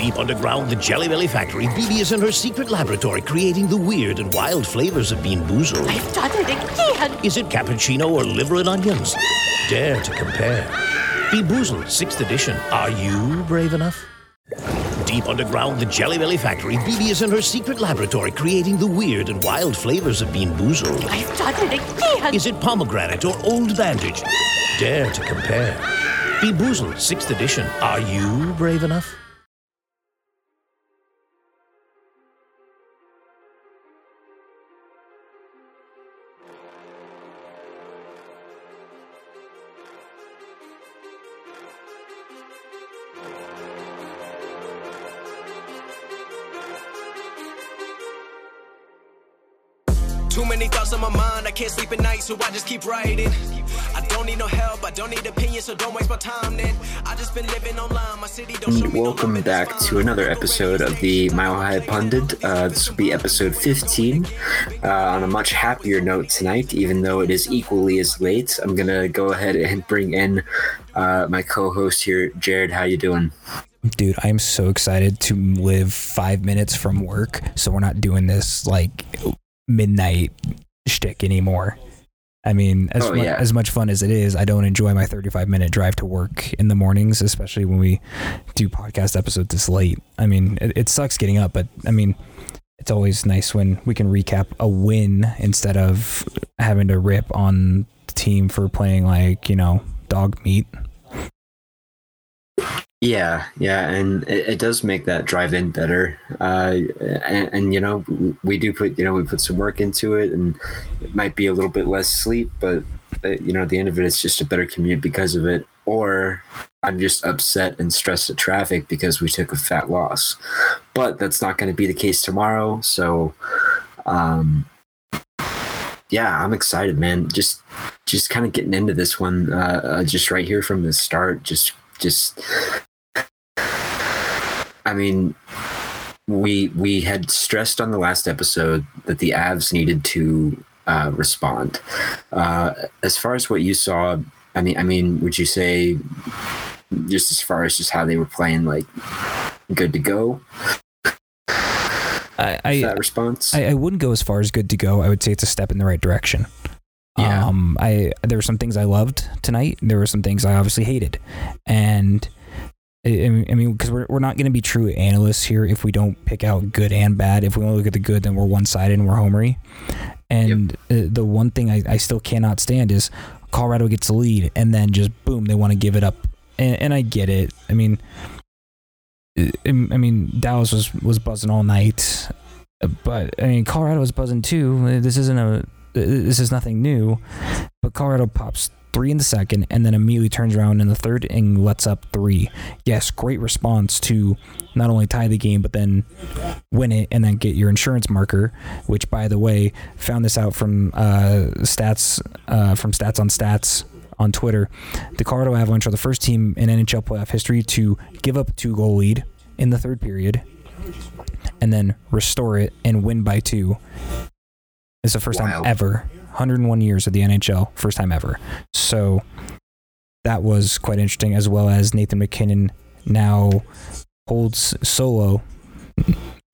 Deep underground, the Jelly Belly factory, BB is in her secret laboratory creating the weird and wild flavors of Bean Boozled. I've done it again! Is it cappuccino or liver and onions? Dare to compare. Bean Boozled, 6th edition. Are you brave enough? Deep underground, the Jelly Belly factory, BB is in her secret laboratory creating the weird and wild flavors of Bean Boozled. I've done it again! Is it pomegranate or old bandage? Dare to compare. Bean Boozled, 6th edition. Are you brave enough? Can't sleep at night, so I just keep writing. I don't need no help, I don't need opinions, so don't waste my time then. I just been living online, my city don't show And me no welcome love, back to another episode of the Mile High Pundit. Uh, this will be episode 15. Uh, on a much happier note tonight, even though it is equally as late, I'm gonna go ahead and bring in uh, my co-host here, Jared. How you doing? Dude, I'm so excited to live five minutes from work, so we're not doing this like midnight shtick anymore. I mean, as Oh, mu- yeah. as much fun as it is, I don't enjoy my 35 minute drive to work in the mornings, especially when we do podcast episodes this late. I mean, it, it sucks getting up, but I mean, it's always nice when we can recap a win instead of having to rip on the team for playing like you know dog meat. Yeah, yeah, and it, it does make that drive-in better. Uh, and, and you know, we do put you know we put some work into it, and it might be a little bit less sleep, but uh, you know, at the end of it, it's just a better commute because of it. Or I'm just upset and stressed at traffic because we took a fat loss. But that's not going to be the case tomorrow. So, um, yeah, I'm excited, man. Just just kind of getting into this one, uh, uh, just right here from the start. Just just I mean, we we had stressed on the last episode that the Avs needed to uh, respond. Uh, as far as what you saw, I mean, I mean, would you say just as far as just how they were playing, like good to go? I, I that response. I, I wouldn't go as far as good to go. I would say it's a step in the right direction. Yeah. Um, I there were some things I loved tonight. There were some things I obviously hated, and I, I mean, because we're we're not going to be true analysts here if we don't pick out good and bad. If we only look at the good, then we're one sided and we're homery. And uh, the one thing I, I still cannot stand is Colorado gets the lead and then just boom, they want to give it up. And, and I get it. I mean, uh, I I mean Dallas was was buzzing all night, uh, but I mean Colorado was buzzing too. This isn't a uh, this is nothing new, but Colorado pops three in the second and then immediately turns around in the third and lets up three. Yes, great response to not only tie the game but then win it and then get your insurance marker. Which, by the way, found this out from uh, stats uh, from stats on stats on Twitter. The Colorado Avalanche are the first team in NHL playoff history to give up a two goal lead in the third period and then restore it and win by two. It's the first time ever. 101 years of the NHL, first time ever. So that was quite interesting, as well as Nathan MacKinnon now holds solo,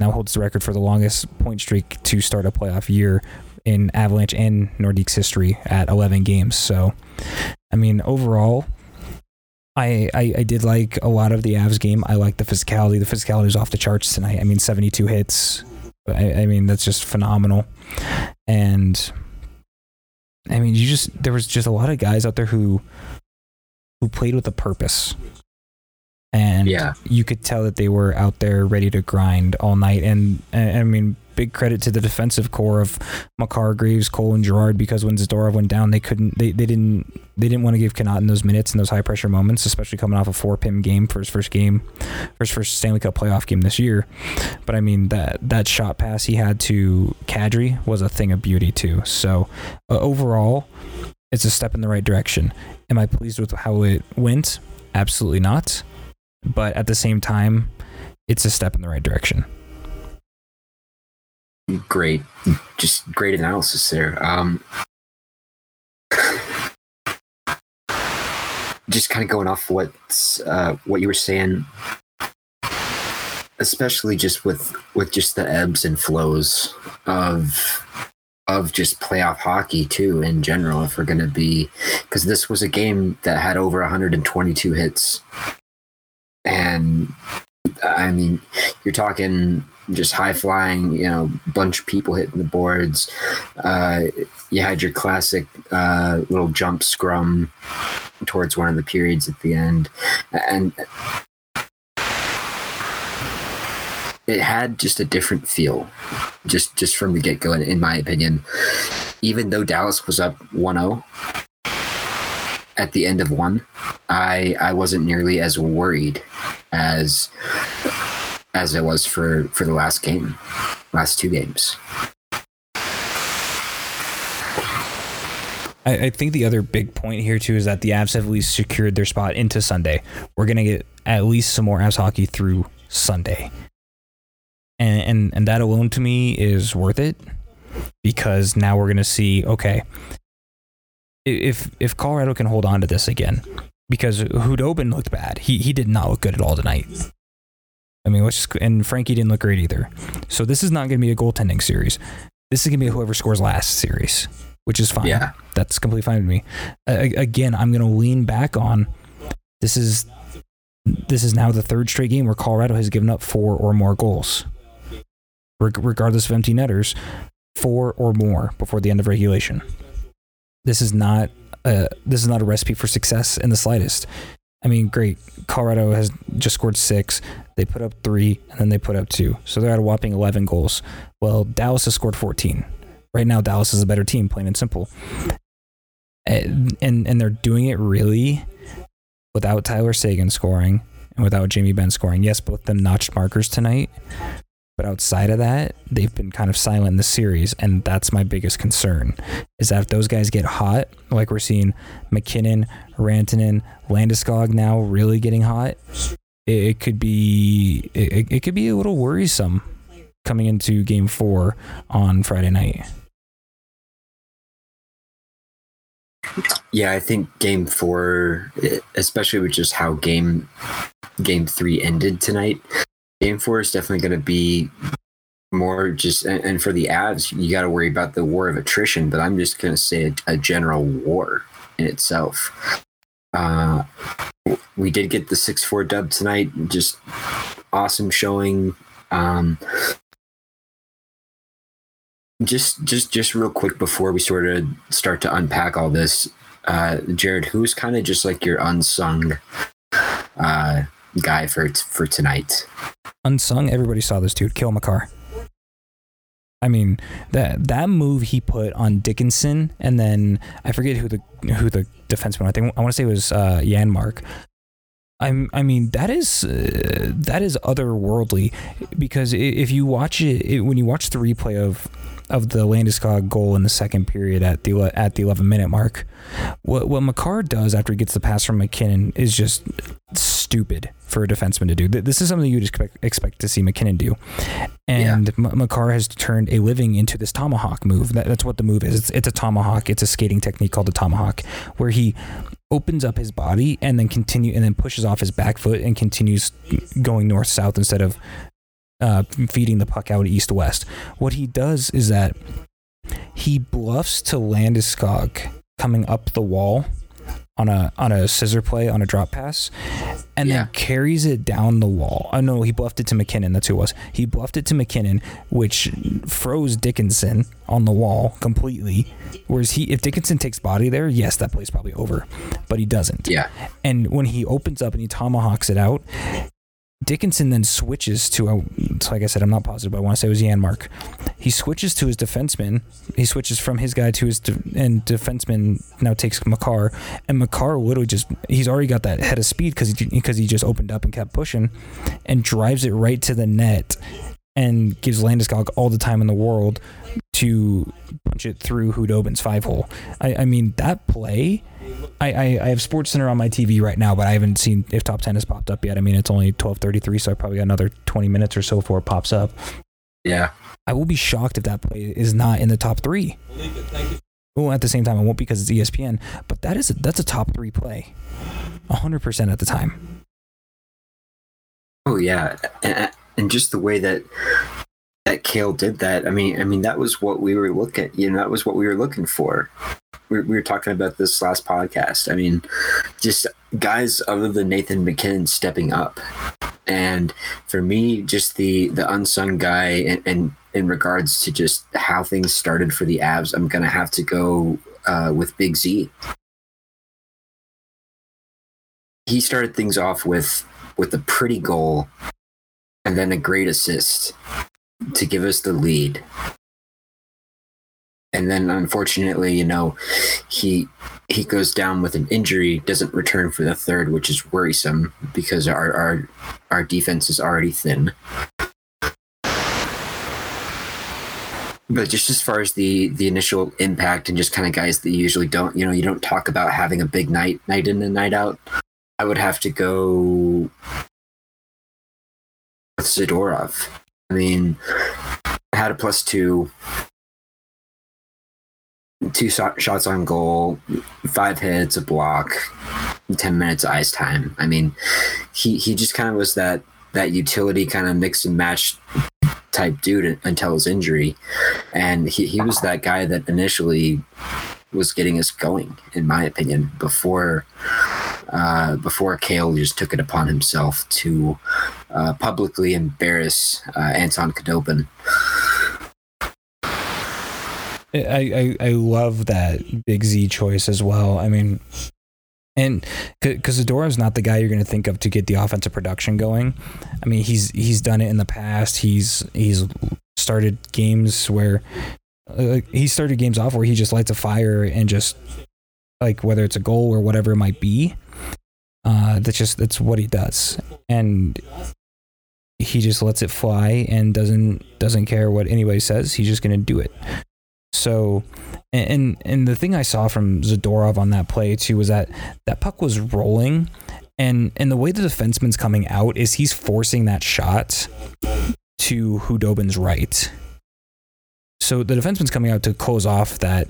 now holds the record for the longest point streak to start a playoff year in Avalanche and Nordiques history at 11 games. So, I mean, overall, I, I, I did like a lot of the Avs game. I like the physicality. The physicality was off the charts tonight. I mean, 72 hits. I, I mean, that's just phenomenal. And I mean, you just there was just a lot of guys out there who who played with a purpose. And Yeah. you could tell that they were out there ready to grind all night. And, and I mean, big credit to the defensive core of Makar, Graves, Cole, and Girard because when Zadorov went down, they couldn't, they, they didn't, they didn't want to give Connauton those minutes and those high pressure moments, especially coming off a four pim game for his first game, his first Stanley Cup playoff game this year. But I mean, that, that shot pass he had to Kadri was a thing of beauty too. So uh, overall, it's a step in the right direction. Am I pleased with how it went? Absolutely not. But at the same time, it's a step in the right direction. Great, just great analysis there. Um, just kind of going off what uh, what you were saying. especially just with with just the ebbs and flows of of just playoff hockey too in general if we're to be because this was a game that had over 122 hits and i mean you're talking just high flying you know bunch of people hitting the boards. Uh, you had your classic uh, little jump scrum towards one of the periods at the end. And it had just a different feel just just from the get-go in my opinion. Even though dallas was up 1-0 at the end of one i i wasn't nearly as worried as as i was for for the last game last two games I, I think the other big point here too is that the Avs have at least secured their spot into Sunday. We're gonna get at least some more Avs hockey through Sunday, and and, and that alone to me is worth it because now we're gonna see okay if if Colorado can hold on to this again because Khudobin looked bad. He he did not look good at all tonight. I mean, let's just, and Frankie didn't look great either. So this is not going to be a goaltending series. This is going to be whoever scores last series which is fine. Yeah. That's completely fine with me. Uh, again, I'm going to lean back on this is this is now the third straight game where Colorado has given up four or more goals. regardless of empty netters, four or more before the end of regulation. This is not a, this is not a recipe for success in the slightest. I mean, great. Colorado has just scored six. They put up three, and then they put up two. So they're at a whopping 11 goals. Well, Dallas has scored 14 right now Dallas is a better team, plain and simple. And and, and they're doing it really without Tyler Seguin scoring and without Jamie Benn scoring. Yes, both them notched markers tonight. But outside of that, they've been kind of silent in the series, and that's my biggest concern. Is that if those guys get hot, like we're seeing MacKinnon, Rantanen, Landeskog now really getting hot, it, it could be it, it could be a little worrisome coming into Game Four on Friday night. Yeah, I think game four, eh, especially with just how game game three ended tonight, game four is definitely going to be more just and for the Avs, you got to worry about the war of attrition. But I'm just going to say a, a, general war in itself. Uh, we did get the six four dub tonight. Just awesome showing. Um, just just just real quick before we sort of start to unpack all this uh jared who's kind of just like your unsung uh guy for for tonight unsung everybody saw this dude Cale Makar I mean that that move he put on Dickinson, and then I forget who the who the defenseman. I think I want to say it was uh, Janmark. I'm, I mean, that is uh, that is otherworldly because if you watch it, it, when you watch the replay of of the Landeskog goal in the second period at the at the 11 minute mark. What what Makar does after he gets the pass from MacKinnon is just stupid for a defenseman to do. This is something you'd expect, expect to see MacKinnon do. And yeah. Makar has turned a living into this tomahawk move. That, that's what the move is. It's, it's a tomahawk. It's a skating technique called the tomahawk, where he opens up his body and then continue and then pushes off his back foot and continues going north south instead of uh, feeding the puck out east west. What he does is that he bluffs to Landeskog coming up the wall on a on a scissor play on a drop pass, and yeah. then carries it down the wall. Oh no, he bluffed it to MacKinnon. That's who it was. He bluffed it to MacKinnon, which froze Dickinson on the wall completely. Whereas he, if Dickinson takes body there, yes, that play's probably over, but he doesn't. Yeah. And when he opens up and he tomahawks it out, Dickinson then switches to, a, like I said, I'm not positive, but I want to say it was Janmark. He switches to his defenseman. He switches from his guy to his, de- and defenseman now takes Makar. And Makar literally just, he's already got that head of speed because he, because he just opened up and kept pushing and drives it right to the net and gives Landeskog all the time in the world to punch it through Khudobin's five hole. I, I mean, that play I, I, I have Sports Center on my TV right now, but I haven't seen if top ten has popped up yet. I mean, it's only twelve thirty three, so I probably got another twenty minutes or so before it pops up. Yeah, I will be shocked if that play is not in the top three. Well, at the same time, it won't because it's ESPN. But that is a, that's a top three play, hundred percent at the time. Oh yeah, and just the way that that Cale did that. I mean, I mean that was what we were looking. You know, that was what we were looking for. We, we were talking about this last podcast. I mean, just guys other than Nathan MacKinnon stepping up, and for me, just the the unsung guy, and, in regards to just how things started for the Avs, I'm gonna have to go uh, with Big Z. He started things off with with a pretty goal and then a great assist to give us the lead. And then unfortunately, you know, he he goes down with an injury, doesn't return for the third, which is worrisome because our our, our defense is already thin. But just as far as the the initial impact and just kind of guys that you usually don't, you know, you don't talk about having a big night night in and night out. I would have to go with Zadorov. I mean, I had a plus two, two shots on goal, five hits, a block, ten minutes ice time. I mean, he he just kind of was that that utility kind of mix and match type dude until his injury, and he he was that guy that initially was getting us going, in my opinion, before uh, before Cale just took it upon himself to uh, publicly embarrass uh, Anton Khudobin. I, I I love that Big Z choice as well. I mean, and because Zadorov's not the guy you're going to think of to get the offensive production going. I mean, he's he's done it in the past. He's he's started games where uh, he started games off where he just lights a fire and just like whether it's a goal or whatever it might be. Uh, that's just that's what he does, and he just lets it fly and doesn't doesn't care what anybody says. He's just gonna do it. So, and and the thing I saw from Zadorov on that play too was that that puck was rolling, and and the way the defenseman's coming out is he's forcing that shot to Khudobin's right. So the defenseman's coming out to close off that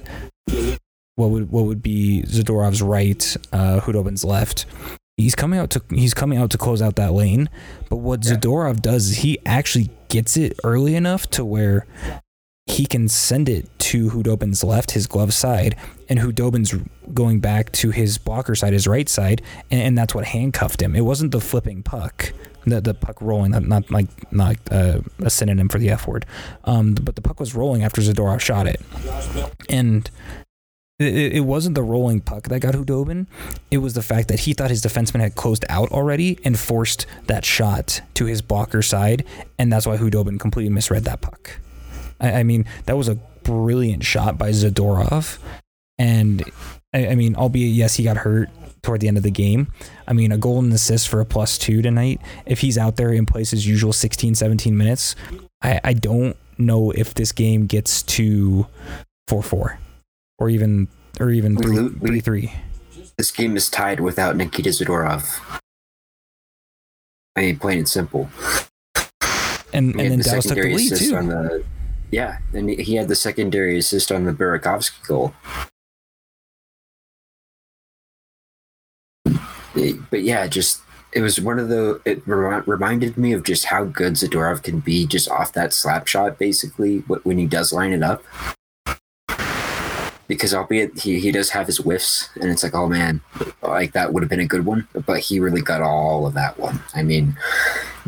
what would what would be Zadorov's right, uh, Khudobin's left. He's coming out to he's coming out to close out that lane, but what yeah. Zadorov does is he actually gets it early enough to where he can send it to Khudobin's left, his glove side, and Khudobin's going back to his blocker side, his right side, and, and that's what handcuffed him. It wasn't the flipping puck, the, the puck rolling, not, like not uh, a synonym for the F word, um, but the puck was rolling after Zadorov shot it, and it, it wasn't the rolling puck that got Khudobin. It was the fact that he thought his defenseman had closed out already and forced that shot to his blocker side, and that's why Khudobin completely misread that puck. I, I mean, that was a brilliant shot by Zadorov, and I, I mean, albeit yes, he got hurt toward the end of the game. I mean, a and assist for a plus two tonight. If he's out there and plays his usual 16, 17 minutes, I, I don't know if this game gets to 4 4 or even or even three, we, three, three. This game is tied without Nikita Zadorov. I mean, plain and simple. And and then the Dallas took the lead too. On the, yeah, and he had the secondary assist on the Burakovsky goal. But yeah, just it was one of the it reminded me of just how good Zadorov can be just off that slap shot basically when he does line it up because albeit he, he does have his whiffs and it's like oh man like that would have been a good one but he really got all of that one. I mean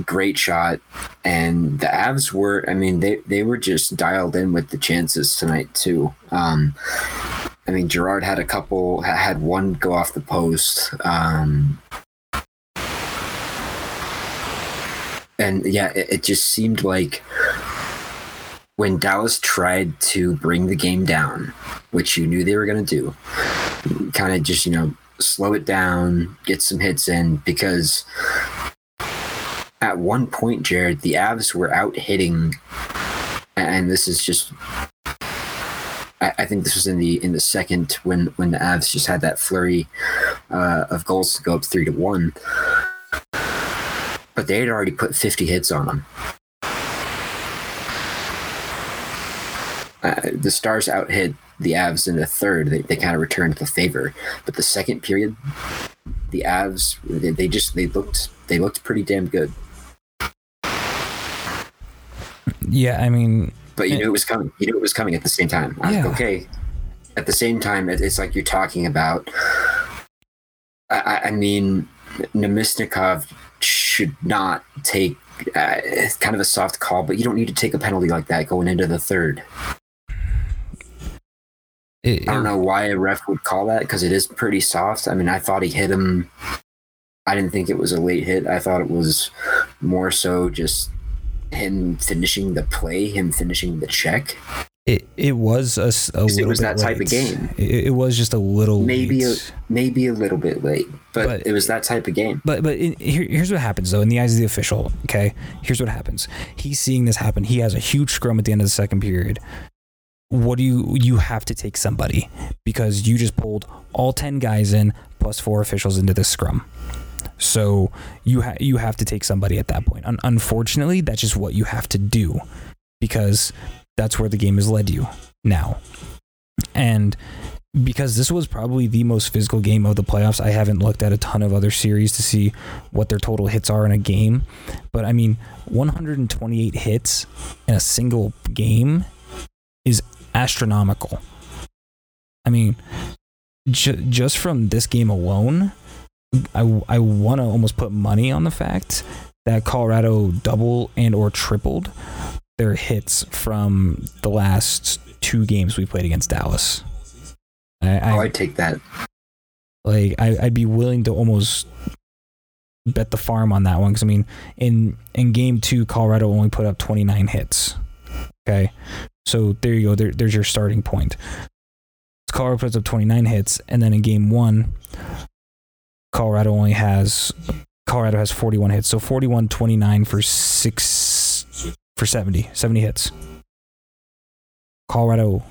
great shot and the avs were i mean they, they were just dialed in with the chances tonight too. Um i mean Girard had a couple had one go off the post um and yeah it, it just seemed like when Dallas tried to bring the game down, which you knew they were going to do, kind of just, you know, slow it down, get some hits in, because at one point, Jared, the Avs were out hitting, and this is just. I think this was in the in the second when when the Avs just had that flurry uh, of goals to go up three to one, but they had already put fifty hits on them. Uh, the Stars out hit the Avs in the third. They, they kind of returned the favor, but the second period, the Avs they, they just they looked they looked pretty damn good. Yeah, I mean, but you Eh. knew it was coming. You knew it was coming at the same time. I'm like, okay. At the same time, it's like you're talking about. I, I- mean, Namestnikov should not take. Uh, kind of a soft call, but you don't need to take a penalty like that going into the third. It, I don't know why a ref would call that because it is pretty soft. I mean, I thought he hit him. I didn't think it was a late hit. I thought it was more so just him finishing the play, him finishing the check. It it was a, a little it was that type of game. It, it was just a little maybe a, maybe a little bit late, but, But- it was that type of game. But but in, here, here's what happens though in the eyes of the official. Okay, here's what happens. He's seeing this happen. He has a huge scrum at the end of the second period. What do you you have to take somebody because you just pulled all ten guys in plus four officials into this scrum. So you ha- you have to take somebody at that point. Un- unfortunately, that's just what you have to do because that's where the game has led you now. And because this was probably the most physical game of the playoffs. I haven't looked at a ton of other series to see what their total hits are in a game, but I mean, 128 hits in a single game is astronomical. I mean, ju- just from this game alone, I, I want to almost put money on the fact that Colorado double and or tripled their hits from the last two games we played against Dallas. I, I oh, I'd take that. like I, I'd be willing to almost bet the farm on that one because I mean in in game two Colorado only put up 29 hits. Okay, so there you go. There, there's your starting point. Colorado puts up 29 hits, and then in game one, Colorado only has Colorado has 41 hits. So 41 29 for six for 70 70 hits. Colorado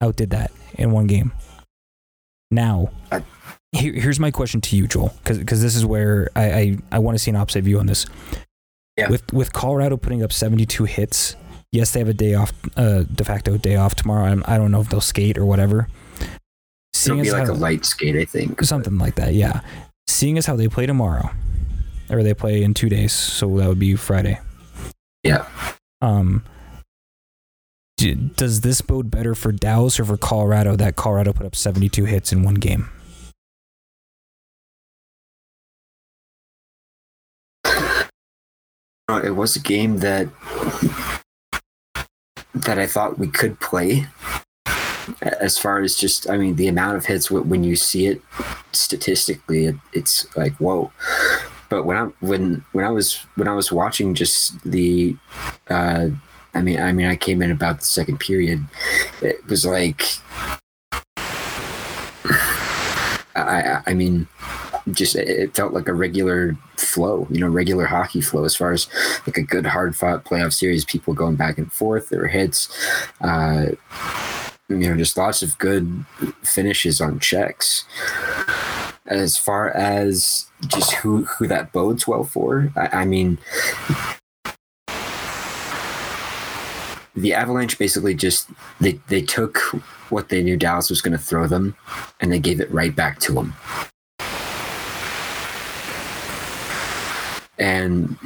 outdid that in one game. Now, here, here's my question to you, Joel, because this is where I, I, I want to see an opposite view on this. Yeah. With with Colorado putting up 72 hits, yes, they have a day off, uh, de facto day off tomorrow. I'm, I don't know if they'll skate or whatever. It'll be as like how- a light skate, I think. something like that, yeah. Seeing as how they play tomorrow, or they play in two days, so that would be Friday. Yeah. Um. Does this bode better for Dallas or for Colorado that Colorado put up 72 hits in one game? Uh, It was a game that that I thought we could play. As far as just, I mean, the amount of hits when you see it statistically, it, it's like whoa. But when I when when I was when I was watching just the, uh, I mean, I mean, I came in about the second period. It was like, I, I mean, just it- felt like a regular flow, you know, regular hockey flow as far as like a good hard fought playoff series, people going back and forth, were hits, uh, you know, just lots of good finishes on checks. As far as just who who that bodes well for, I, I mean, the Avalanche basically just they they took what they knew Dallas was going to throw them, and they gave it right back to them. And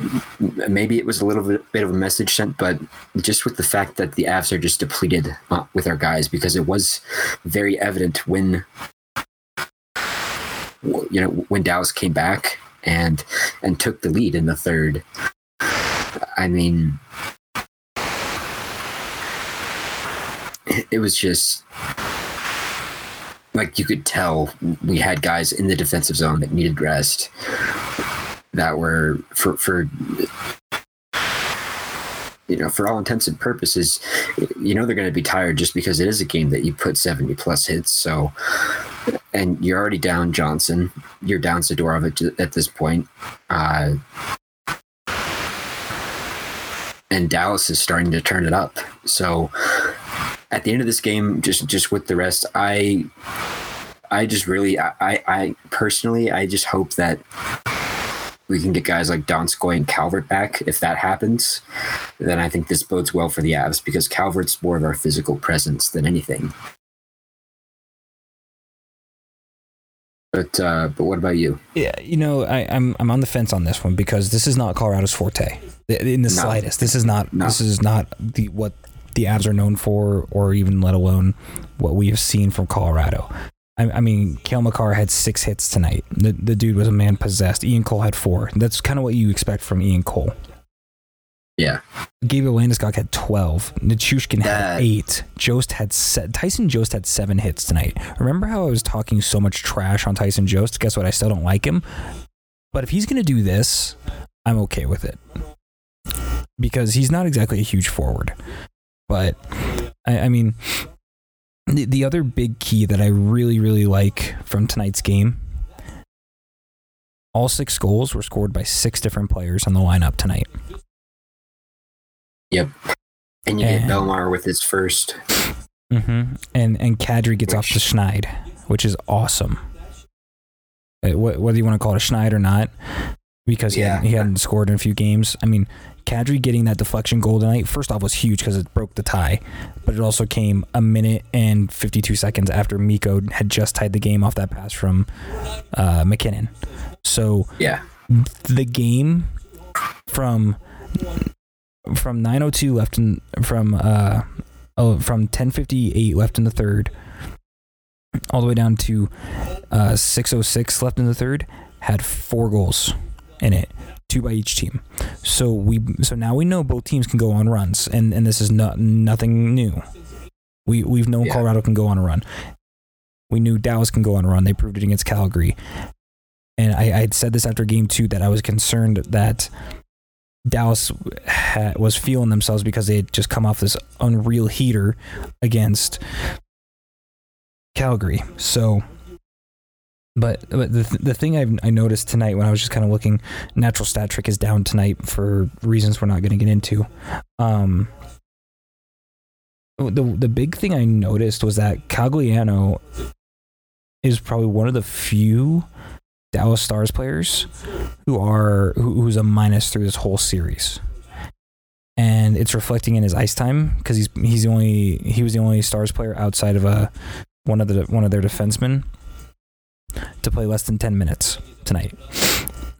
maybe it was a little bit, of a message sent, but just with the fact that the Avs are just depleted uh, with our guys, because it was very evident when you know when Dallas came back and and took the lead in the third. I mean, it was just like you could tell we had guys in the defensive zone that needed rest that were for for you know for all intents and purposes you know they're going to be tired just because it is a game that you put 70 plus hits so and you're already down johnson. You're down Zadorov at, this point uh and dallas is starting to turn it up. So at the end of this game just just with the rest i i just really i, I personally i just hope that we can get guys like Donskoy and Calvert back. If that happens, then I think this bodes well for the Avs because Calvert's more of our physical presence than anything. But uh, but what about you? Yeah, you know, I, I'm I'm on the fence on this one because this is not Colorado's forte in the No. slightest. This is not No. this is not the what the Avs are known for, or even let alone what we have seen from Colorado. I, I mean, Cale Makar had six hits tonight. The the dude was a man possessed. Ian Cole had four. That's kind of what you expect from Ian Cole. Yeah. Gabriel Landeskog had 12. Nichushkin had 8. Jost had se- Tyson Jost had 7 hits tonight. Remember how I was talking so much trash on Tyson Jost? Guess what? I still don't like him. But if he's going to do this, I'm okay with it. Because he's not exactly a huge forward. But, I, I mean, the, the other big key that I really, really like from tonight's game all six goals were scored by six different players on the lineup tonight. Yep. And you And- get Bellemare with his first. Mm-hmm. And and Kadri gets off Which- the Schneid, which is awesome. Uh, Whether you want to call it a Schneid or not, because he, Yeah. hadn't, he hadn't scored in a few games. I mean, Kadri getting that deflection goal tonight, first off, was huge because it broke the tie, but it also came a minute and 52 seconds after Mikko had just tied the game off that pass from uh, MacKinnon. So Yeah. the game from from 902 left in from uh oh from 1058 left in the third all the way down to uh 606 left in the third had four goals in it two by each team. So we so now we know both teams can go on runs and and this is not nothing new. We we've known Yeah. Colorado can go on a run. We knew Dallas can go on a run. They proved it against Calgary. And I, I had said this after game two that I was concerned that Dallas ha- was feeling themselves because they had just come off this unreal heater against Calgary. So, but, but the, th- the thing I've, I noticed tonight when I was just kind of looking, natural stat trick is down tonight for reasons we're not going to get into. Um, the the big thing I noticed was that Cogliano is probably one of the few Dallas Stars players who are who, who's a minus through this whole series, and it's reflecting in his ice time because he's he's the only he was the only Stars player outside of a one of the one of their defensemen to play less than ten minutes tonight.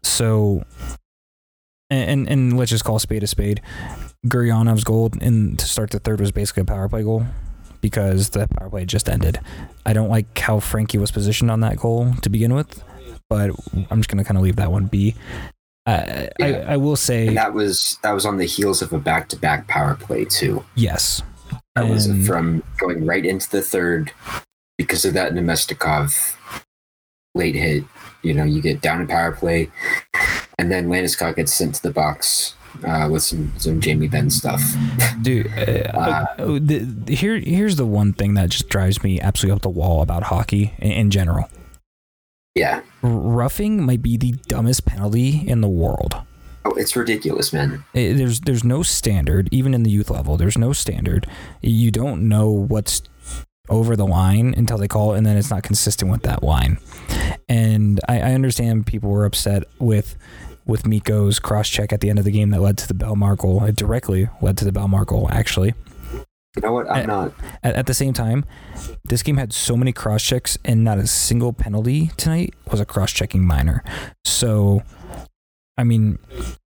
So, and and, and let's just call spade a spade. Guryanov's goal in to start the third was basically a power play goal because the power play just ended. I don't like how Frankie was positioned on that goal to begin with, but I'm just gonna kind of leave that one be. Uh, I Yeah. I will say And that was that was on the heels of a back to back power play too. yes. That was from going right into the third because of that Namestnikov late hit. You know, you get down in power play, and then Landeskog gets sent to the box uh, with some some Jamie Benn stuff. dude. Uh, Uh, uh, the, the- here, here's the one thing that just drives me absolutely up the wall about hockey in, in general. Yeah. R- roughing might be the dumbest penalty in the world. Oh, it's ridiculous, man. It- there's there's no standard, even in the youth level. There's no standard. You don't know what's over the line until they call it, and then it's not consistent with that line. And I, I understand people were upset with with Mikko's cross check at the end of the game that led to the Bellemare goal. It directly led to the Bellemare goal, actually. You know what? I'm Uh, not. At, at the same time, this game had so many cross checks, and not a single penalty tonight was a cross checking minor. So, I mean,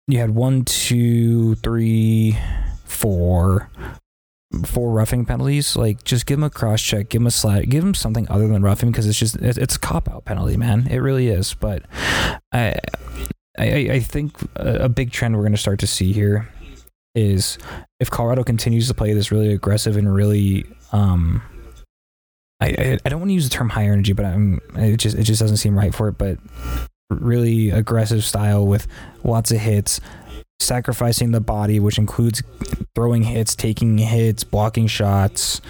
you had one, two, three, four, four roughing penalties. Like, just give him a cross check, give him a slide, give him something other than roughing because it's just it's a cop out penalty, man. It really is. But I, I, I think a, a big trend we're going to start to see here is if Colorado continues to play this really aggressive and really um I, I, I don't want to use the term high energy, but I'm it just it just doesn't seem right for it. But really aggressive style with lots of hits, sacrificing the body, which includes throwing hits, taking hits, blocking shots.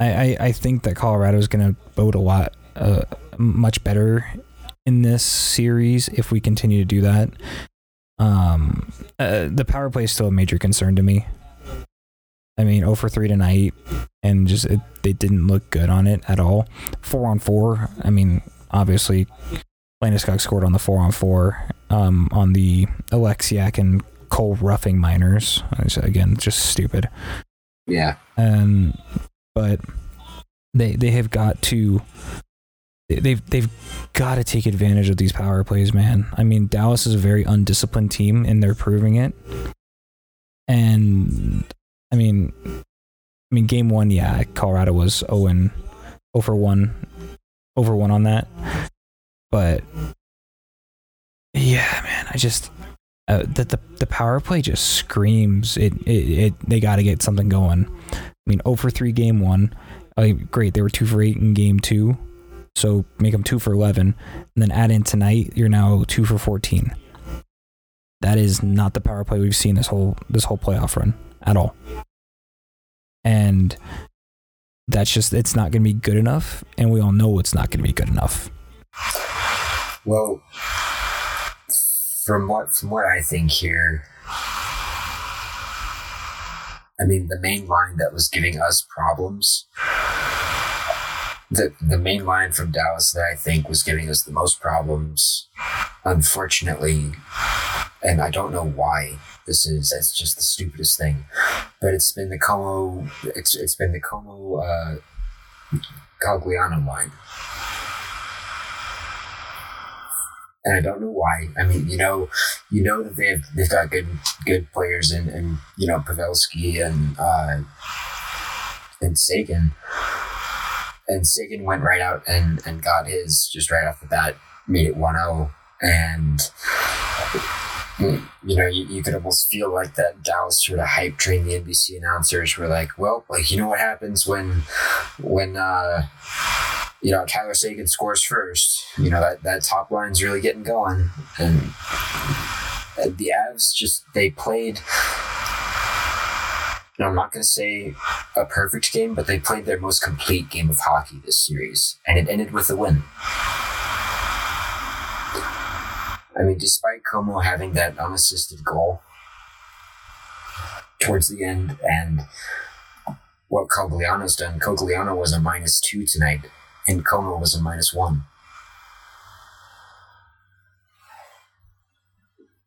I, I, I think that Colorado is going to bode a lot uh, much better in this series if we continue to do that. Um, uh, the power play is still a major concern to me. I mean, 0 for 3 tonight, and just it, they didn't look good on it at all. 4 on 4, I mean, obviously, Landeskog scored on the 4 on 4 um, on the Oleksiak and Cole roughing miners. Again, just stupid. Yeah. And but they they have got to they've they've got to take advantage of these power plays, man. I mean, Dallas is a very undisciplined team, and they're proving it. And I mean, I mean, game one, yeah, Colorado was 0 and 0 for one, over one on that. But yeah, man, I just uh, the, the the power play just screams it. It, it they got to get something going. I mean, 0 for three game one. Great, they were two for eight in game two, so make them two for eleven, and then add in tonight, you're now two for fourteen. That is not the power play we've seen this whole this whole playoff run at all. And that's just it's not going to be good enough, and we all know it's not going to be good enough. Well, from what from what I think here, I mean the main line that was giving us problems. The, the main line from Dallas that I think was giving us the most problems, unfortunately, and I don't know why this is. It's just the stupidest thing, but it's been the Comeau. It's it's been the Comeau uh, Cogliano line. And I don't know why. I mean, you know, you know that they've they've got good good players in, and you know Pavelski and uh, and Seguin, and Seguin went right out and and got his just right off the bat, made it 1-0. and. You know, you, you could almost feel like that Dallas sort of hype train. The NBC announcers were like, "Well, like you know what happens when, when uh, you know, Tyler Seguin scores first. You know, that, that top line's really getting going. And, the Avs just, they played, you know, I'm not going to say a perfect game, but they played their most complete game of hockey this series. And it ended with a win. I mean, despite Comeau having that unassisted goal towards the end and what Cogliano's done, Cogliano was a minus two tonight and Como was a minus one.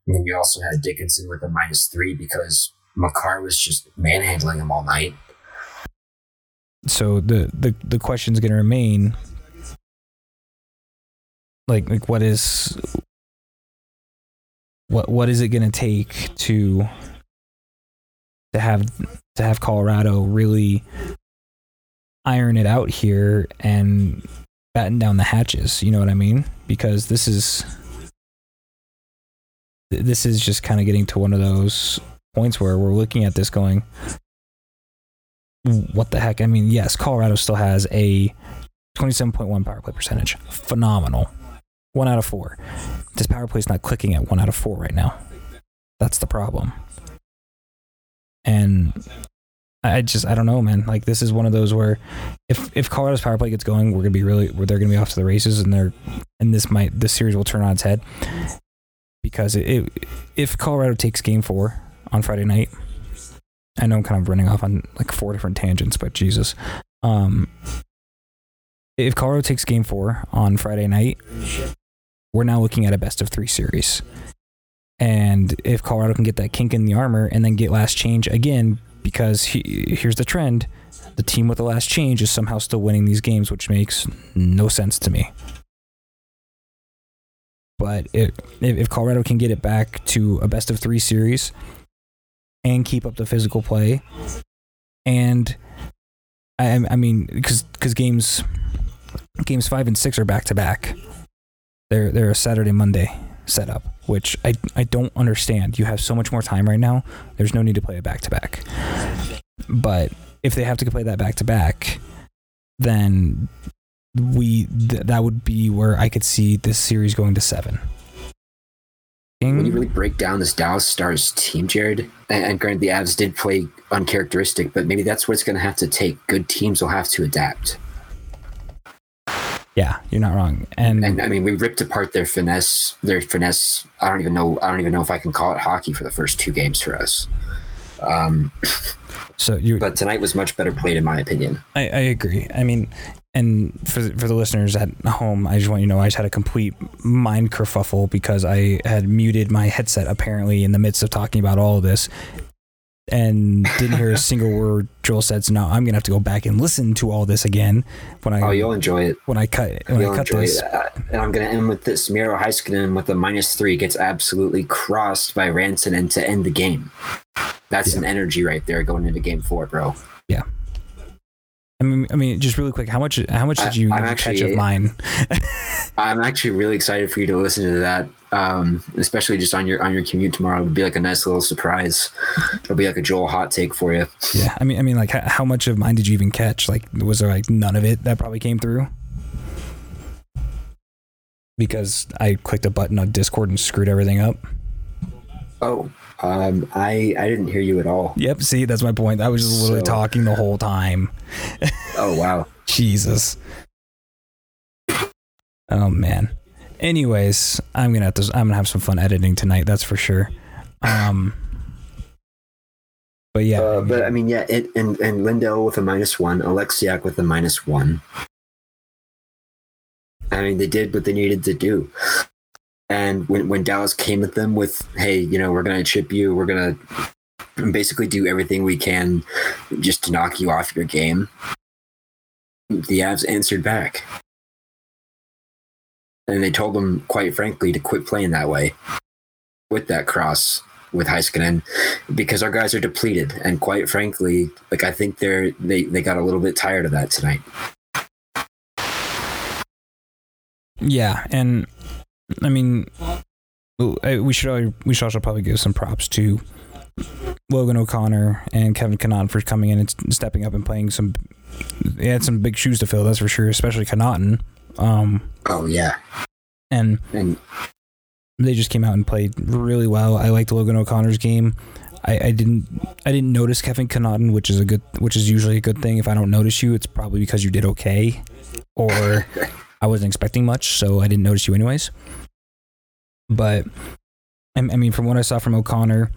And then you also had Dickinson with a minus three because Makar was just manhandling him all night. So the the the question's going to remain like like what is what what is it going to take to to have to have Colorado really iron it out here and batten down the hatches. You know what I mean? Because this is this is just kind of getting to one of those points where we're looking at this going, what the heck? I mean, yes, Colorado still has a 27.1 power play percentage. Phenomenal. One out of four. This power play is not clicking at one out of four right now. That's the problem. And I just I don't know, man. Like this is one of those where if if Colorado's power play gets going, we're gonna be really they're gonna be off to the races, and they're and this might this series will turn on its head because it, it if Colorado takes Game Four on Friday night, I know I'm kind of running off on like four different tangents, but Jesus, um, if Colorado takes Game Four on Friday night, we're now looking at a best of three series. And if Colorado can get that kink in the armor and then get last change again, because he, here's the trend the team with the last change is somehow still winning these games, which makes no sense to me. But if, if Colorado can get it back to a best of three series and keep up the physical play, and I, I mean, because games games five and six are back to back. They're they're a Saturday Monday setup, which I, I don't understand. You have so much more time right now. There's no need to play it back to back. But if they have to play that back to back, then we th- that would be where I could see this series going to seven. When you really break down this Dallas Stars team, Jared, and, and granted the Avs did play uncharacteristic, but maybe that's what it's going to have to take. Good teams will have to adapt. Yeah, you're not wrong. And, and I mean, we ripped apart their finesse. Their finesse. I don't even know. I don't even know if I can call it hockey for the first two games for us. Um, so you. But tonight was much better played, in my opinion. I, I agree. I mean, and for for the listeners at home, I just want you to know I just had a complete mind kerfuffle because I had muted my headset apparently in the midst of talking about all of this. And didn't hear a single word Joel said. So now I'm gonna have to go back and listen to all this again when I Oh, you'll enjoy it. when I cut when You'll I cut enjoy this. it. Uh, and I'm going to end with this. Miro Heiskanen with a minus three gets absolutely crossed by Rantanen to end the game. That's an energy right there going into game four, bro. I mean, I mean, just really quick, how much how much did you I'm catch of mine? I'm actually really excited for you to listen to that, um, especially just on your on your commute tomorrow. It'll be like a nice little surprise. It'll be like a Joel hot take for you. yeah, I mean, I mean, like, how, how much of mine did you even catch? Like, was there like none of it that probably came through? Because I clicked a button on Discord and screwed everything up. Oh, um, I I didn't hear you at all. Yep. See, that's my point. I was just literally So- talking the whole time. Oh wow. Jesus. Oh man. Anyways, I'm gonna have to. I'm gonna have some fun editing tonight. That's for sure. Um. But yeah. Uh, but I mean, yeah, it, and and Lindell with a minus one, Oleksiak with a minus one. I mean, they did what they needed to do. And when when Dallas came at them with, "Hey, you know, we're gonna chip you. We're gonna basically do everything we can just to knock you off your game," the Avs answered back, and they told them, quite frankly, to quit playing that way with that cross with Heiskanen because our guys are depleted and quite frankly like i think they're they, they got a little bit tired of that tonight Yeah, and I mean, we should we should also probably give some props to Logan O'Connor and Kevin Connauton for coming in and stepping up and playing some. They had some big shoes to fill, that's for sure. Especially Connauton, um, oh yeah and and they just came out and played really well. I liked Logan O'Connor's game. I, I didn't I didn't notice Kevin Connauton, which is a good which is usually a good thing. If I don't notice you, it's probably because you did okay, or I wasn't expecting much, so I didn't notice you anyways. But I, mean, from what I saw from O'Connor,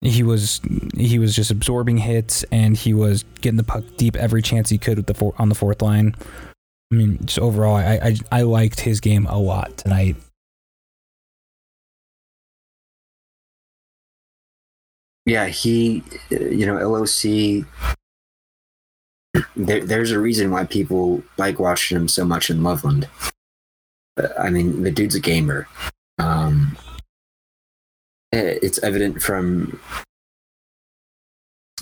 he was he was just absorbing hits and he was getting the puck deep every chance he could with the four, on the fourth line. I mean, just overall, I, I I liked his game a lot tonight. yeah he you know loc there, there's a reason why people like watching him so much in loveland. I mean the dude's a gamer. Um eh, it's evident from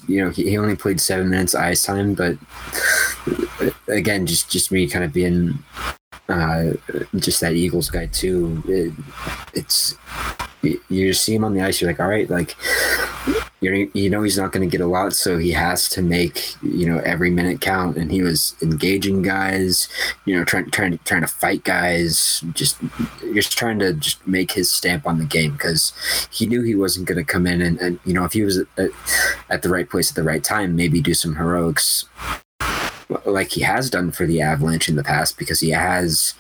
you know he, he only played seven minutes ice time but again just just me kind of being uh just that eagles guy too. It, it's you you just see him on the ice you're like all right like you're, you know he's not going to get a lot so he has to make you know every minute count. And he was engaging guys you know trying trying trying to fight guys just just trying to just make his stamp on the game because he knew he wasn't going to come in and, and you know if he was at, at the right place at the right time maybe do some heroics like he has done for the avalanche in the past because he has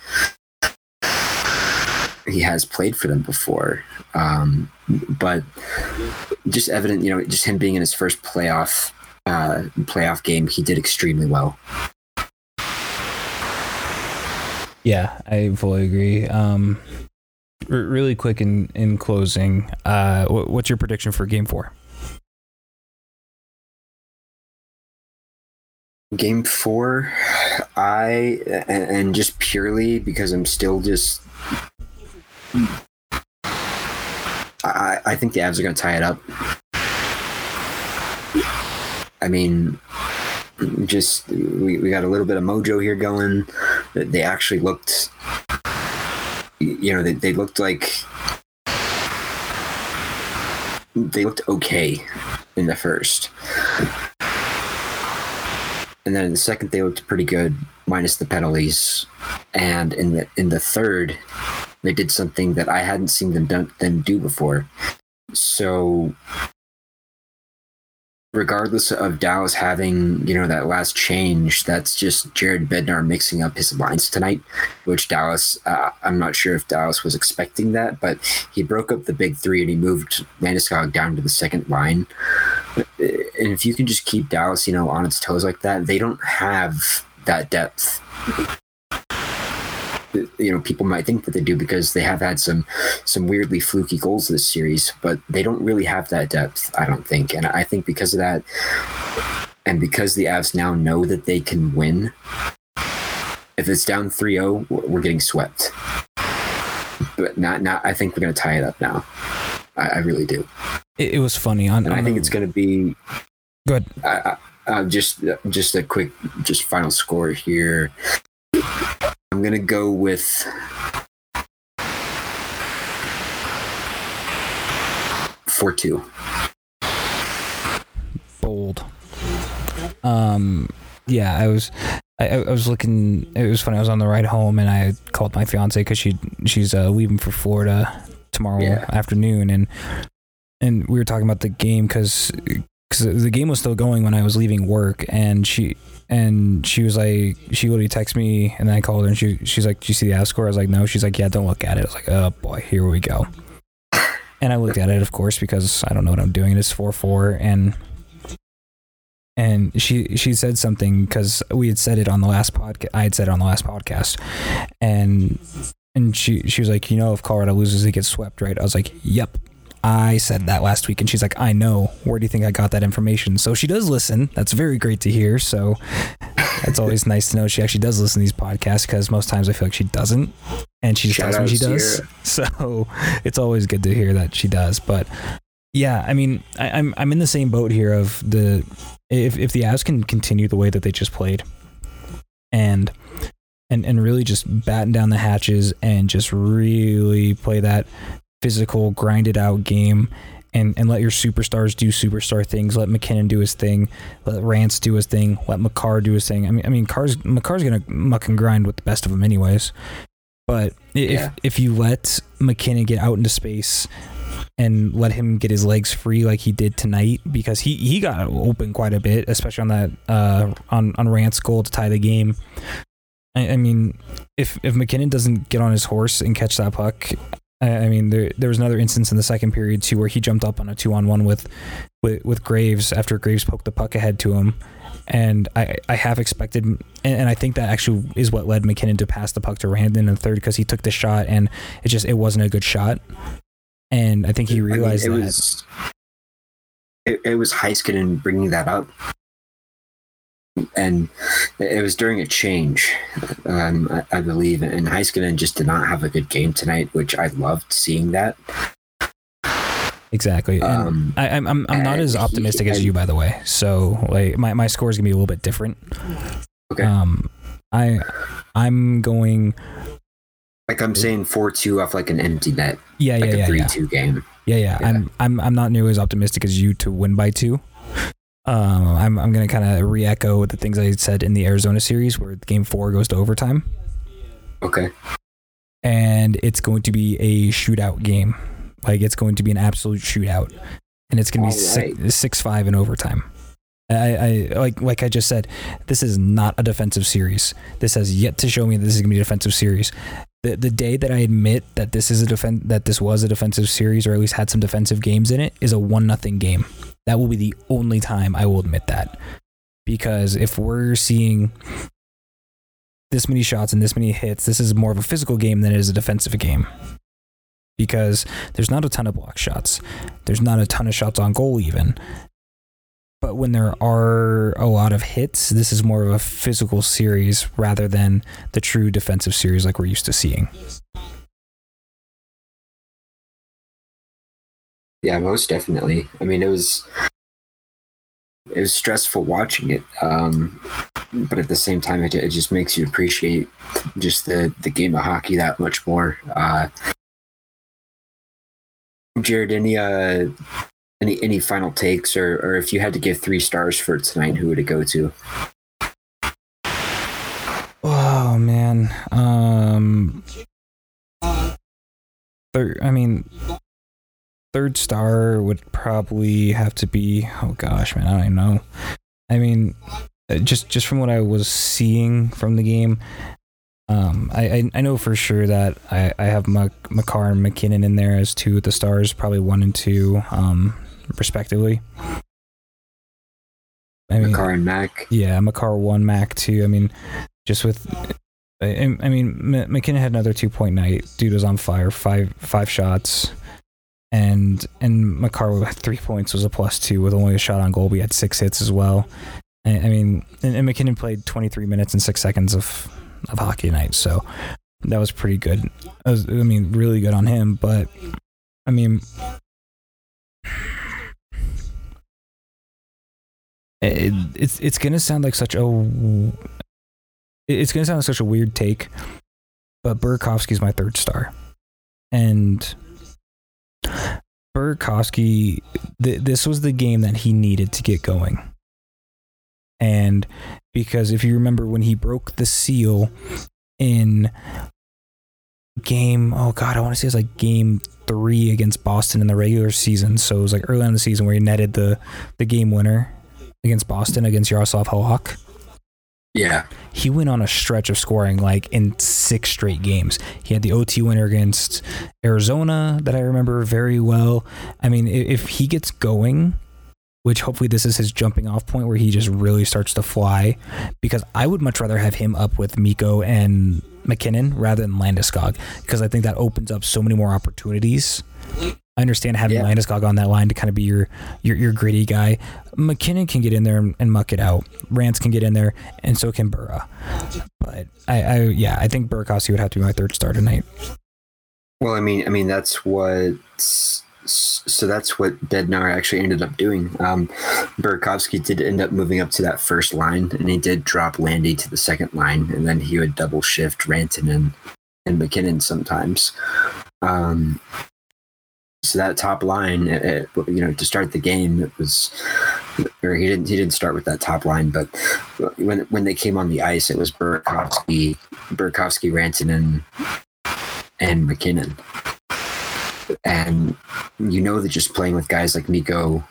he has played for them before um, but just evident, you know, just him being in his first playoff uh, playoff game, he did extremely well. Yeah, I fully agree. Um, r- really quick in in closing, uh, wh- what's your prediction for Game Four? Game four, I and, just purely because I'm still just. I, I think the Avs are going to tie it up. I mean, just we, we got a little bit of mojo here going. They actually looked, you know, they, they looked like they looked okay in the first. And then in the second, they looked pretty good, minus the penalties. And in the in the third, they did something that I hadn't seen them done, them do before. So, regardless of Dallas having you know that last change, that's just Jared Bednar mixing up his lines tonight, which Dallas uh, I'm not sure if Dallas was expecting that, but he broke up the big three and he moved Landeskog down to the second line. And if you can just keep Dallas, you know, on its toes like that, they don't have that depth you know people might think that they do because they have had some some weirdly fluky goals this series, but they don't really have that depth. I don't think, and I think because of that, and because the Avs now know that they can win, if it's down 3-0, we're getting swept. But not not. I think we're going to tie it up now. I, I really do, It, it was funny on. and I think it's going to be good. uh, uh, just just a quick just final score here. I'm gonna go with four two. bold. Um, yeah, I was, I, I was looking. It was funny. I was on the ride home, and I called my fiance because she she's uh, leaving for Florida tomorrow Yeah. afternoon, and and we were talking about the game because because the game was still going when I was leaving work, and she. And she was like, she literally texted me, and then I called her, and she she's like, "Do you see the ass score?" I was like, "No." She's like, "Yeah, don't look at it." I was like, "Oh boy, here we go." And I looked at it, of course, because I don't know what I'm doing. It's four four, and and she she said something because we had said it on the last podcast. I had said it on the last podcast, and and she she was like, you know, if Colorado loses, it gets swept, right? I was like, yep. I said that last week, and she's like, I know. Where do you think I got that information? So she does listen. That's very great to hear. So it's always nice to know she actually does listen to these podcasts because most times I feel like she doesn't, and she just Shout tells me she does. So it's always good to hear that she does. But yeah, I mean, I, I'm I'm in the same boat here of the if if the Avs can continue the way that they just played, and and and really just batten down the hatches and just really play that physical, grinded out game. And, and let your superstars do superstar things. Let MacKinnon do his thing. Let Rance do his thing. Let Makar do his thing. I mean, I mean, Carr's Makar's gonna muck and grind with the best of them, anyways. But if Yeah. if you let MacKinnon get out into space and let him get his legs free like he did tonight, because he, he got open quite a bit, especially on that uh on on Rance goal to tie the game. I, I mean, if if MacKinnon doesn't get on his horse and catch that puck, I, I mean, there there was another instance in the second period too where he jumped up on a two on one with with with Graves after Graves poked the puck ahead to him. And I, I have expected, and, and I think that actually is what led MacKinnon to pass the puck to Randon in the third because he took the shot and it just it wasn't a good shot. And I think he I mean, realized it that. was it, it was Heiskanen bringing that up, and it was during a change, um, I, I believe, and Heiskanen just did not have a good game tonight, which I loved seeing that. Exactly. Um, I, I'm I'm, I'm not as he- optimistic as and- you, by the way. So like my, my score is gonna be a little bit different. Okay. Um, I I'm going. Like I'm saying, four two off like an empty net, Yeah, like yeah, a yeah, three yeah, two game. yeah, yeah. Yeah. I'm I'm I'm not nearly as optimistic as you to win by two. Um, I'm I'm gonna kind of re-echo the things I said in the Arizona series where game four goes to overtime, Okay. and it's going to be a shootout game. Like it's going to be an absolute shootout, and it's going to be six, six five in overtime. I, I like like I just said, this is not a defensive series. This has yet to show me that this is going to be a defensive series. The the day that I admit that this is a defen- that this was a defensive series or at least had some defensive games in it is a one nothing game. That will be the only time I will admit that. Because if we're seeing this many shots and this many hits, this is more of a physical game than it is a defensive game. Because there's not a ton of block shots. There's not a ton of shots on goal even. But when there are a lot of hits, this is more of a physical series rather than the true defensive series like we're used to seeing. Yeah, most definitely. I mean, it was it was stressful watching it, um, but at the same time, it, it just makes you appreciate just the the game of hockey that much more. Uh, Jared, any uh, any any final takes, or or if you had to give three stars for tonight, who would it go to? Oh man. Um I mean third star would probably have to be oh gosh, man, I don't even know. I mean uh, just just from what I was seeing from the game, um, I, I I know for sure that I, I have Mc, Makar and MacKinnon in there as two of the stars, probably one and two, um, respectively. I mean, Makar and Mac. yeah, Makar one, Mac two. I mean, just with I, I mean, M- MacKinnon had another two point night. Dude was on fire. Five five shots, and and Makar had three points was a plus two with only a shot on goal. We had six hits as well. I, I mean, and, and MacKinnon played 23 minutes and six seconds of of hockey tonight, so that was pretty good. I, was, I mean, really good on him. But I mean, it, it's it's gonna sound like such a it's gonna sound like such a weird take, but Burakovsky's my third star, and Burakovsky, th- this was the game that he needed to get going, and because if you remember when he broke the seal in game, oh god, I want to say it's like game three against Boston in the regular season, so it was like early in the season where he netted the the game winner against Boston against Yaroslav Halak. Yeah. He went on a stretch of scoring like in six straight games. He had the OT winner against Arizona that I remember very well. I mean, if he gets going, which hopefully this is his jumping off point where he just really starts to fly, because I would much rather have him up with Mikko and MacKinnon rather than Landeskog, because I think that opens up so many more opportunities. I understand having Yeah. Landeskog on that line to kind of be your, your your gritty guy. MacKinnon can get in there and, muck it out. Rance can get in there, and so can Burra. But I, I yeah, I think Burakovsky would have to be my third star tonight. Well, I mean, I mean that's what. So that's what Bednar actually ended up doing. Um, Burakovsky did end up moving up to that first line, and he did drop Landy to the second line, and then he would double shift Rantanen and MacKinnon sometimes. Um, so that top line, it, it- you know, to start the game, it was, or he didn't he didn't start with that top line, but when when they came on the ice, it was Burakovsky, Burakovsky, Rantanen, and MacKinnon. And you know that just playing with guys like Mikko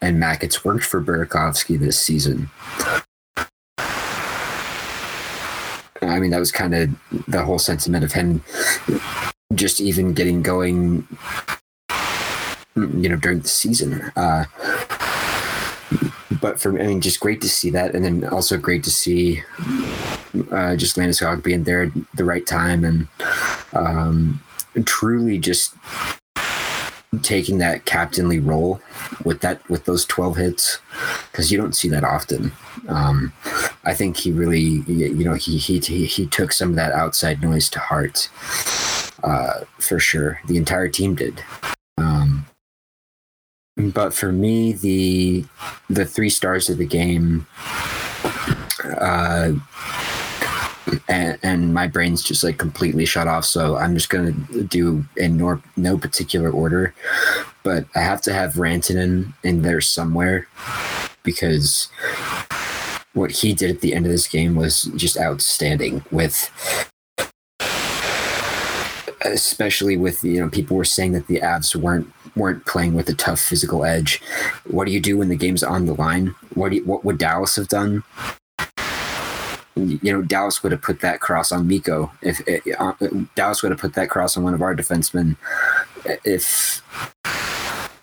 and Mack, it's worked for Burakovsky this season. I mean, that was kind of the whole sentiment of him just even getting going, you know, during the season. Uh, but for I mean, just great to see that, and then also great to see uh, just Landeskog being there at the right time and um, truly just taking that captainly role with that with those 12 hits because you don't see that often. Um, i think he really you know he, he he took some of that outside noise to heart uh, for sure. The entire team did but for me the the three stars of the game uh, and, and my brain's just like completely shut off. So I'm just gonna do in no, no particular order, but I have to have Rantanen in there somewhere because what he did at the end of this game was just outstanding. With especially with you know people were saying that the Avs weren't weren't playing with a tough physical edge. What do you do when the game's on the line? What you, what would Dallas have done? you know, Dallas would have put that cross on Mikko. If uh, Dallas would have put that cross on one of our defensemen, if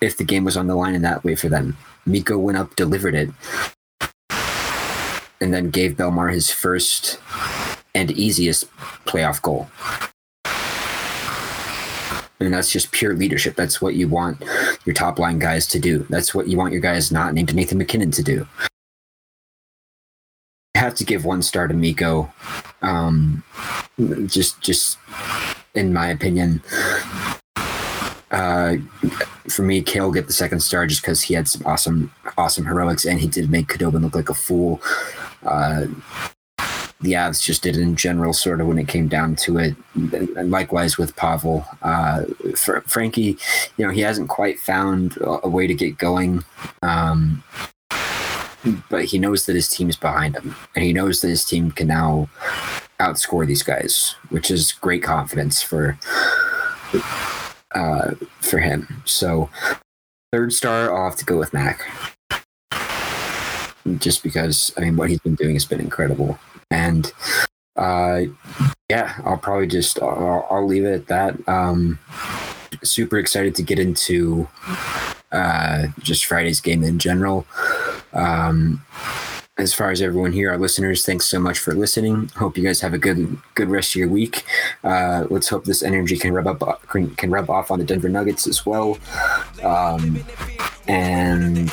if the game was on the line in that way for them, Mikko went up, delivered it, and then gave Bellemare his first and easiest playoff goal. And that's just pure leadership. That's what you want your top line guys to do. That's what you want your guys not named Nathan MacKinnon to do I have to give one star to Mikko. Um, just, just in my opinion, uh, for me, Cale get the second star just because he had some awesome, awesome heroics, and he did make Khudobin look like a fool. Uh, the Avs just did in general, sort of when it came down to it. And likewise with Pavel, uh, Frankie, you know, he hasn't quite found a, a way to get going. Um, but he knows that his team's behind him, and he knows that his team can now outscore these guys, which is great confidence for uh, for him. So, third star, I'll have to go with Mac, just because I mean what he's been doing has been incredible, and uh, yeah, I'll probably just I'll, I'll leave it at that. Um, super excited to get into uh, just Friday's game in general. Um, as far as everyone here, our listeners, thanks so much for listening. Hope you guys have a good good rest of your week. Uh, let's hope this energy can rub up can, can rub off on the Denver Nuggets as well. Um, and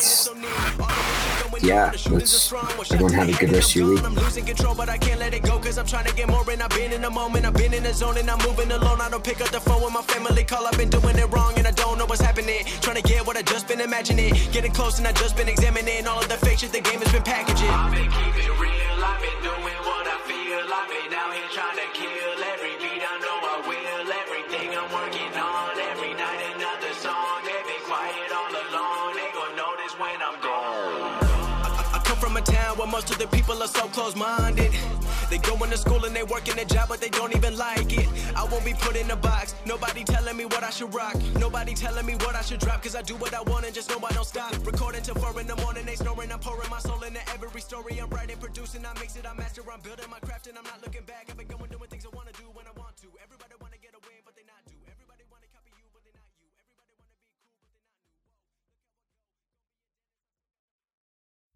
yeah, let's everyone have a good rest of your week. I'm losing control, but I can't let it go because I'm trying to get more. And I've been in the moment, I've been in the zone, and I'm moving alone. I don't pick up the phone when my family call. I've been doing it wrong, and I don't know what's happening. Trying to get what I just been imagining. Getting close, and I just been examining all of the fake shit the game has been packaging. I've been keeping real, I've been doing what I feel. I've been out here trying to kill most of the people are so close-minded. They go into school and they work in a job, but they don't even like it. I won't be put in a box. Nobody telling me what I should rock. Nobody telling me what I should drop. Cause I do what I want and just know I don't stop. Recording till four in the morning, they snoring. I'm pouring my soul into every story. I'm writing, producing, I mix it, I master, I'm building my craft, and I'm not looking back. I've been going doing things